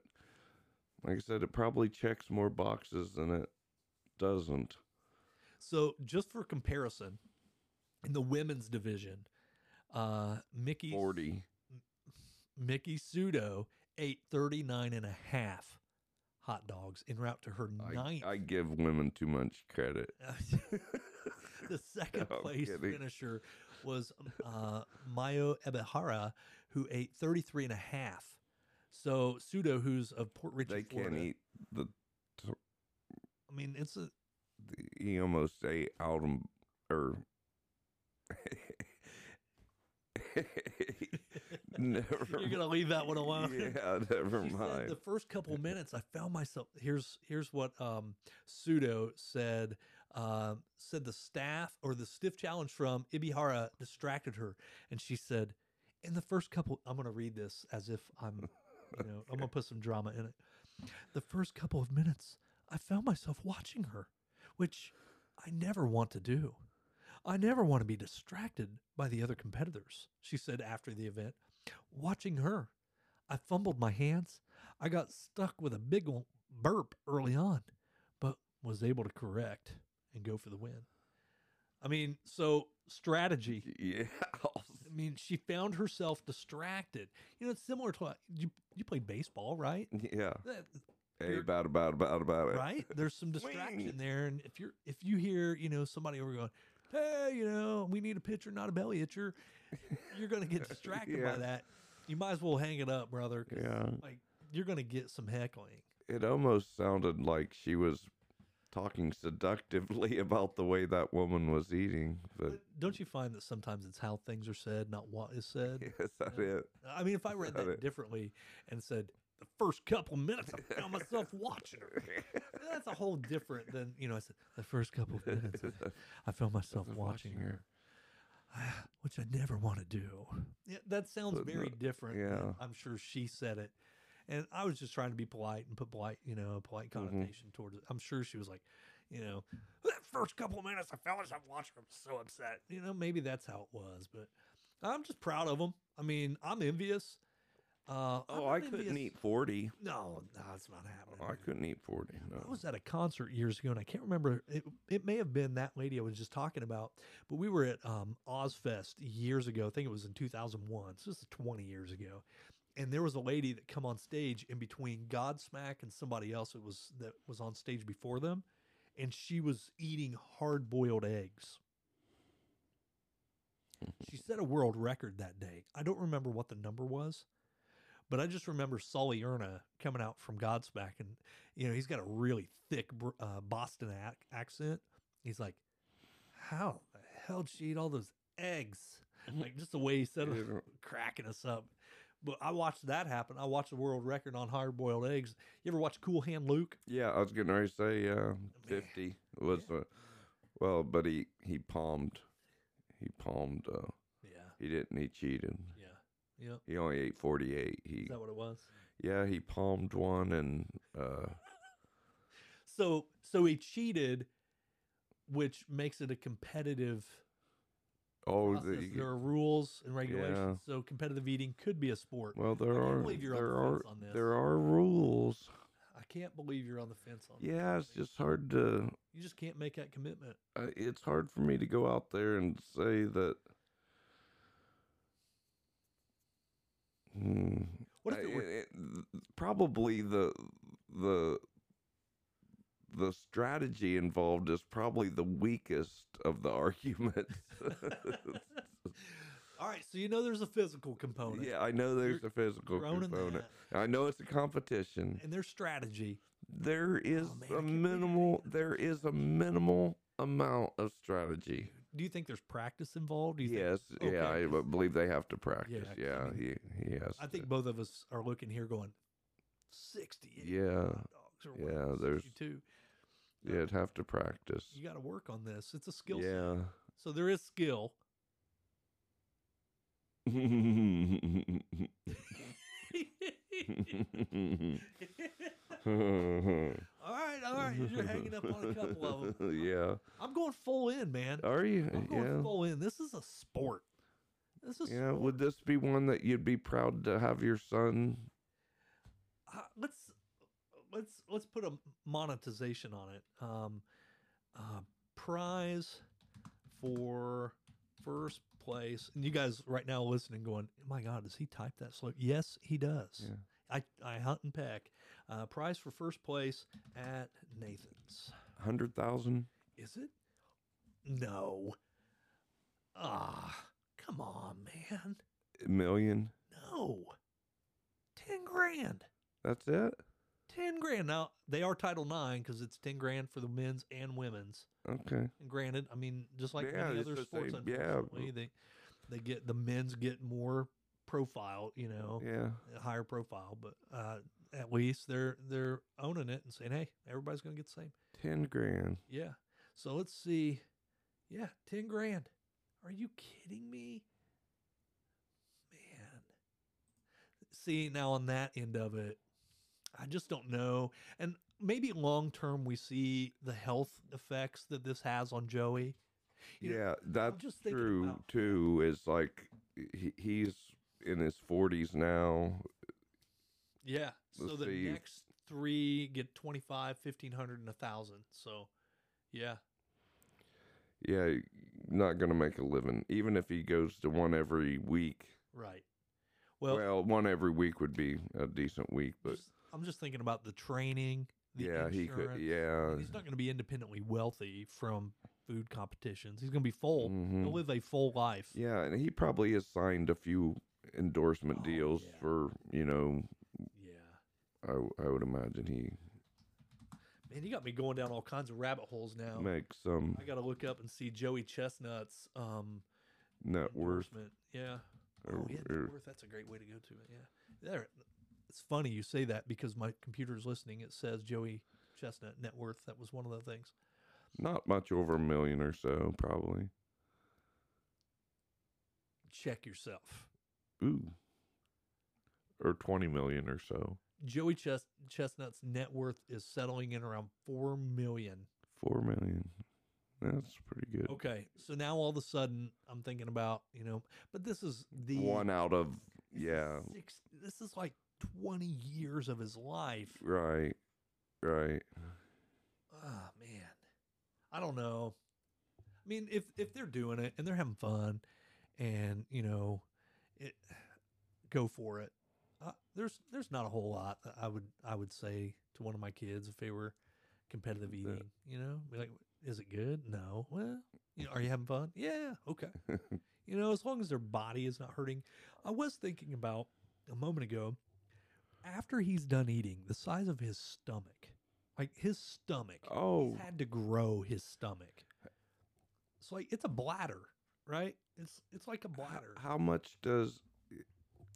like I said, it probably checks more boxes than it doesn't. So, just for comparison, in the women's division, uh, Mickey Forty. Miki Sudo ate 39 and a half hot dogs en route to her ninth. I, I give women too much credit. the second place kidding. finisher was uh, Mayo Ebihara, who ate 33 and a half. So Sudo, who's of Port Richey, They can't eat the, I mean, it's a the. He almost ate out out 'em- or. never. you're gonna leave that one alone. Yeah, never She mind. the first couple minutes, I found myself. Here's here's what um, Sudo said. Um, said the staff or the stiff challenge from Ebihara distracted her, and she said, "In the first couple, I'm going to read this as if I'm, you know, I'm going to put some drama in it. The first couple of minutes, I found myself watching her, which I never want to do. I never want to be distracted by the other competitors, she said after the event. Watching her, I fumbled my hands. I got stuck with a big burp early on, but was able to correct and go for the win. I mean, so strategy. Yeah. I mean, she found herself distracted. You know, it's similar to you you play baseball, right? yeah. That- Hey, about about about about it. right? There's some distraction there, and if you're if you hear you know somebody over going, hey, you know, we need a pitcher, not a belly itcher, you're gonna get distracted Yeah. by that. You might as well hang it up, brother. Yeah. like you're gonna get some heckling. It almost sounded like she was talking seductively about the way that woman was eating. But don't you find that sometimes it's how things are said, not what is said? is that Yeah. it? I mean, if I read Got that differently and said the first couple minutes, I found myself watching her. That's a whole different than you know. I said the first couple of minutes, I, I found myself watching her. Ah, which I never want to do. Yeah, that sounds But very different. yeah. I'm sure she said it, and I was just trying to be polite and put polite, you know, polite Mhm. connotation towards it. I'm sure she was like, you know, that first couple of minutes, I felt myself watching her. I'm so upset. You know, maybe that's how it was, but I'm just proud of them. I mean, I'm envious. Uh, Oh, I couldn't envious- eat forty. No, no, it's not happening. I couldn't eat forty. I was at a concert years ago, and I can't remember. It, it may have been that lady I was just talking about, but we were at um, Ozzfest years ago. I think it was in 2001. So this is 20 years ago. And there was a lady that come on stage in between Godsmack and somebody else that was that was on stage before them, and she was eating hard boiled eggs. She set a world record that day. I don't remember what the number was, but I just remember Sully Erna coming out from Godsmack, and you know he's got a really thick uh, Boston ac- accent. He's like, "How the hell did she eat all those eggs?" Like just the way he said it, cracking us up. But I watched that happen. I watched the world record on hard boiled eggs. You ever watch Cool Hand Luke? Yeah, I was getting ready to say yeah, fifty was uh, well, but he he palmed, he palmed. Uh, Yeah, he didn't. He cheated. yeah, yeah. He only ate forty eight. He Is that what it was? yeah, he palmed one and uh, So so he cheated, which makes it a competitive oh, process. the, there are rules and regulations. So competitive eating could be a sport. well, there I can't are believe you're on there the are fence on this. there are rules. I can't believe you're on the fence on. this. Yeah, it's just hard to. you just can't make that commitment. Uh, it's hard for me to go out there and say that. Hmm. What if Uh, it were? it- it- probably the the the strategy involved is probably the weakest of the arguments. All right, so you know there's a physical component. yeah, I know there's a physical You're component. that. I know it's a competition. And there's strategy. There is Oh, man, I a you're minimal. There is a minimal amount of strategy. Do you think there's practice involved? Do you Yes, think, yeah, Okay, I 'cause b- believe they have to practice. I Yeah, mean, he he has. I think to. both of us are looking here going, 60. Yeah, dogs or yeah, there's- 62. Yeah, it'd have to practice. You got to work on this. It's a skill set. Yeah. So there is skill. all right, all right. You're hanging up on a couple of them. yeah. I'm going full in, man. Are you? I'm going Yeah. full in. This is a sport. This is Yeah. sport. Would this be one that you'd be proud to have your son? uh, let's let's let's put a monetization on it. Um, uh, prize for first place. And you guys right now listening, going, "Oh my God, does he type that slow?" Yes, he does. Yeah. I I hunt and peck. Uh, prize for first place at Nathan's. Hundred thousand? Is it? No. Ah, come on, man. A Million? No. Ten grand. That's it? Ten grand. Now they are Title Nine because it's ten grand for the men's and women's. Okay. And granted, I mean, just like Yeah, many other the sports, same- yeah, they they get the men's get more profile, you know, Yeah. higher profile. But uh, at least they're they're owning it and saying, hey, everybody's gonna get the same. Ten grand. Yeah. So let's see. Yeah, ten grand. Are you kidding me? Man. See now on that end of it, I just don't know. And maybe long term we see the health effects that this has on Joey. You know, yeah, that's just thinking true about- too. Is like he, he's in his forties now. Yeah. So Let's the see. next three get 25, 1500 and a thousand. So yeah. Yeah, not gonna make a living, even if he goes to one every week. Right. Well, Well, one every week would be a decent week, but I'm just thinking about the training. The yeah, he could. Yeah, He's not going to be independently wealthy from food competitions. He's going to be full. Mhm. He'll live a full life. yeah, and he probably has signed a few endorsement Oh, deals yeah. for you know. Yeah. I I would imagine he Man, you got me going down all kinds of rabbit holes now. makes some I got to look up and see Joey Chestnut's um, net worth. Yeah. Or, oh, yeah, net worth. That's a great way to go to it. Yeah. There. It's funny you say that because my computer's listening. It says Joey Chestnut net worth. That was one of the things. not much over a million or so, probably. Check yourself. Ooh, or twenty million or so. Joey Chest- Chestnut's net worth is settling in around four million. Four million. That's pretty good. Okay, so now all of a sudden I'm thinking about you know, but this is the One out of yeah, six, this is like twenty years of his life. right, right. Oh man, I don't know. I mean, if if they're doing it and they're having fun, and you know, it go for it. Uh, there's there's not a whole lot that I would I would say to one of my kids if they were competitive eating. You know, be like, is it good? No. Well, you know, are you having fun? Yeah. Okay. you know, as long as their body is not hurting. I was thinking about a moment ago. After he's done eating, the size of his stomach, like his stomach, Oh, he's had to grow his stomach. It's like it's a bladder, right? It's it's like a bladder. How much does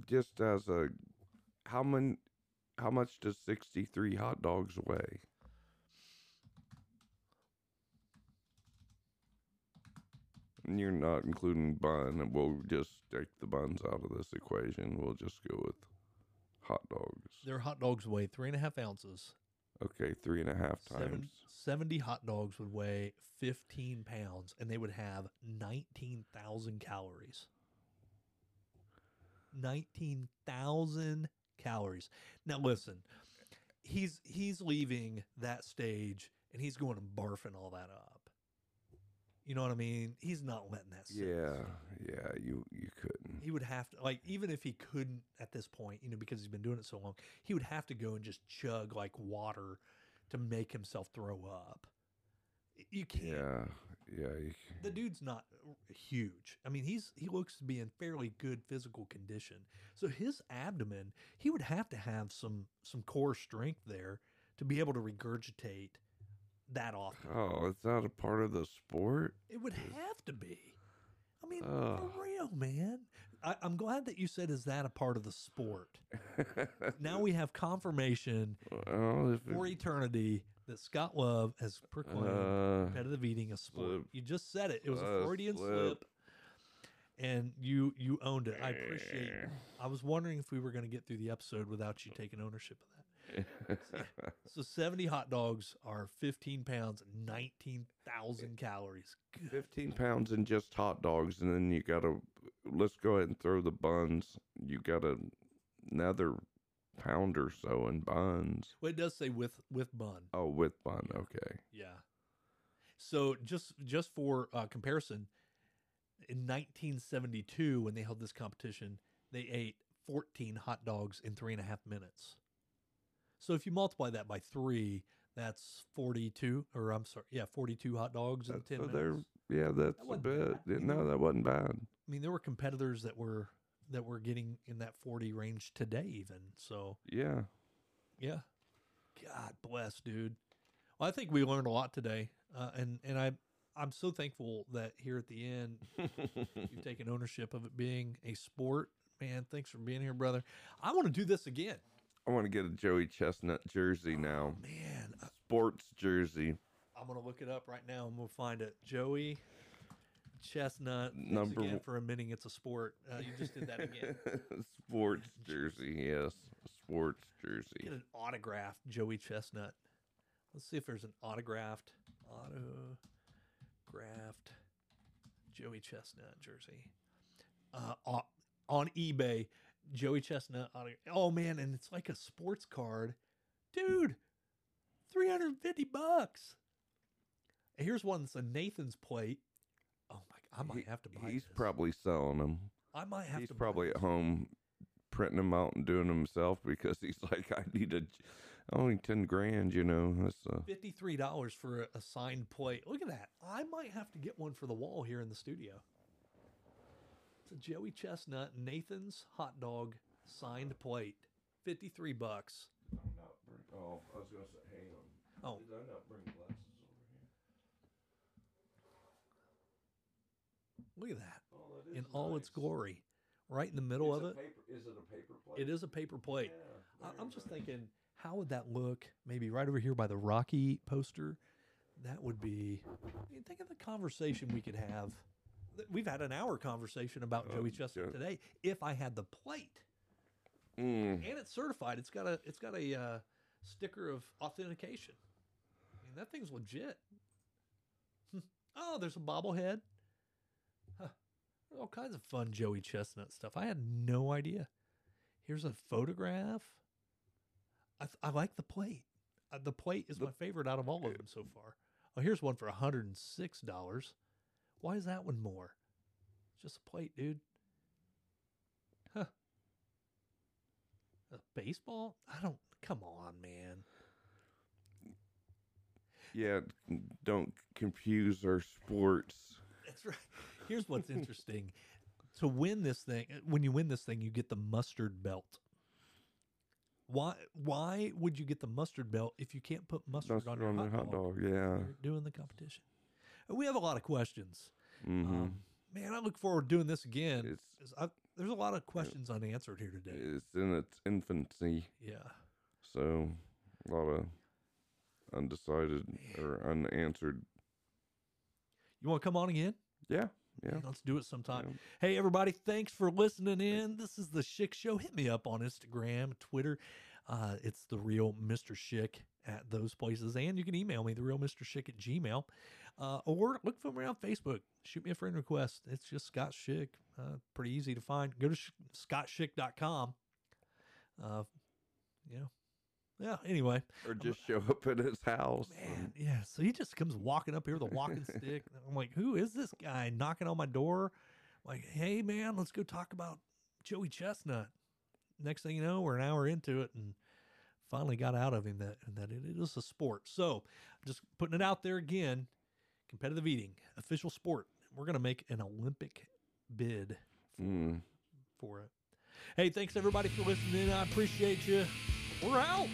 just as a how many how much does sixty three hot dogs weigh? You're not including bun, and we'll just take the buns out of this equation. We'll just go with hot dogs. Their hot dogs weigh three and a half ounces. Okay, three and a half times. Seven, 70 hot dogs would weigh 15 pounds and they would have 19,000 calories. 19,000 calories. Now listen, he's he's leaving that stage and he's going to barfing all that up. You know what I mean? He's not letting that sit. Yeah, yeah, you you couldn't. He would have to like even if he couldn't at this point, you know, because he's been doing it so long, he would have to go and just chug like water to make himself throw up. You can't. Yeah, yeah. You, c- The dude's not huge. I mean, he's he looks to be in fairly good physical condition. So his abdomen, he would have to have some some core strength there to be able to regurgitate that often. oh, is that a part of the sport? It would have to be. I mean, Ugh. for real, man. I, I'm glad that you said, "Is that a part of the sport?" Now we have confirmation well, if it- for eternity that Scott Love has proclaimed uh, competitive eating a sport. slip. You just said it. It was a Uh, Freudian slip. slip. and you you owned it. I appreciate. it. I was wondering if we were going to get through the episode without you taking ownership of. So 70 hot dogs are 15 pounds, 19,000 calories. Good. 15 pounds in just hot dogs, and then you gotta let's go ahead and throw the buns. You got a, another pound or so in buns. Well, it does say with with bun. Oh, with bun. Okay. Yeah. So just just for uh, comparison, in 1972, when they held this competition, they ate 14 hot dogs in three and a half minutes. So if you multiply that by three, that's 42, or I'm sorry, yeah, 42 hot dogs in That- 10 so minutes. yeah, that's a bit. bad, no, that wasn't bad. I mean, there were competitors that were that were getting in that 40 range today, even. So Yeah. yeah, God bless, dude. Well, I think we learned a lot today, uh, and and I I'm so thankful that here at the end you've taken ownership of it being a sport. Man, thanks for being here, brother. I want to do this again. I want to get a Joey Chestnut jersey now. Man, I- Sports jersey. I'm gonna look it up right now and we'll find it. Joey Chestnut. Number again for admitting it's a sport. Uh, you just did that again. Sports jersey, yes. Sports jersey. Get an autographed Joey Chestnut. Let's see if there's an autographed autographed Joey Chestnut jersey. Uh, on eBay, Joey Chestnut. Oh man, and it's like a sports card, dude. Three hundred fifty bucks. And here's one that's a Nathan's plate. Oh my! I might He- have to buy. He's this. probably selling them. I might have He's to. probably at home printing them out and doing them himself because he's like, I need a only ten grand. You know, that's uh, Fifty-three dollars for a, a signed plate. Look at that. I might have to get one for the wall here in the studio. It's a Joey Chestnut Nathan's hot dog signed plate. Fifty-three bucks. Oh, I was gonna say, hang on. Oh. Did I not bring glasses over here? Look at that Oh, that in all its glory, right in the middle of it. is it a paper plate? It is a paper plate. Yeah, I, I'm just nice. thinking, how would that look? Maybe right over here by the Rocky poster. That would be. I mean, think of the conversation we could have. We've had an hour conversation about Oh, Joey Chestnut yeah. today. If I had the plate Mm, and it's certified, it's got a it's got a uh, sticker of authentication. I mean, that thing's legit. oh, there's a bobblehead. Huh. All kinds of fun Joey Chestnut stuff. I had no idea. Here's a photograph. I, th- I like the plate. Uh, the plate is The- my favorite out of all of them so far. Oh, here's one for $106. Why is that one more? It's just a plate, dude. Huh. A baseball? I don't. Come on, man. yeah, don't confuse our sports. That's right. Here's what's interesting. To win this thing, when you win this thing, you get the mustard belt. Why? Why would you get the mustard belt if you can't put mustard That's on your on hot, the hot dog? dog. Yeah. doing the competition. We have a lot of questions. hmm Um, man, I look forward to doing this again. It's I, there's a lot of questions unanswered here today. it's in its infancy, Yeah. so a lot of undecided or unanswered. You want to come on again? Yeah, yeah. Man, let's do it sometime. yeah. Hey, everybody, thanks for listening in. This is the Schick Show. Hit me up on Instagram, Twitter. Uh, it's the real Mr. Schick at those places. And you can email me, the real Mr. Schick at Gmail. Uh, or look for me on Facebook. Shoot me a friend request. It's just Scott Schick. Uh, pretty easy to find. Go to sh- scottschick.com. Uh, yeah. Yeah, anyway. Or just show up at his house. Man, yeah. So he just comes walking up here with a walking stick. I'm like, who is this guy knocking on my door? like, hey man, let's go talk about Joey Chestnut. Next thing you know, we're an hour into it and finally got out of him that that it is a sport. So just putting it out there again, competitive eating, official sport. We're gonna make an Olympic bid Mm. for it. Hey, thanks everybody for listening. I appreciate you. We're out.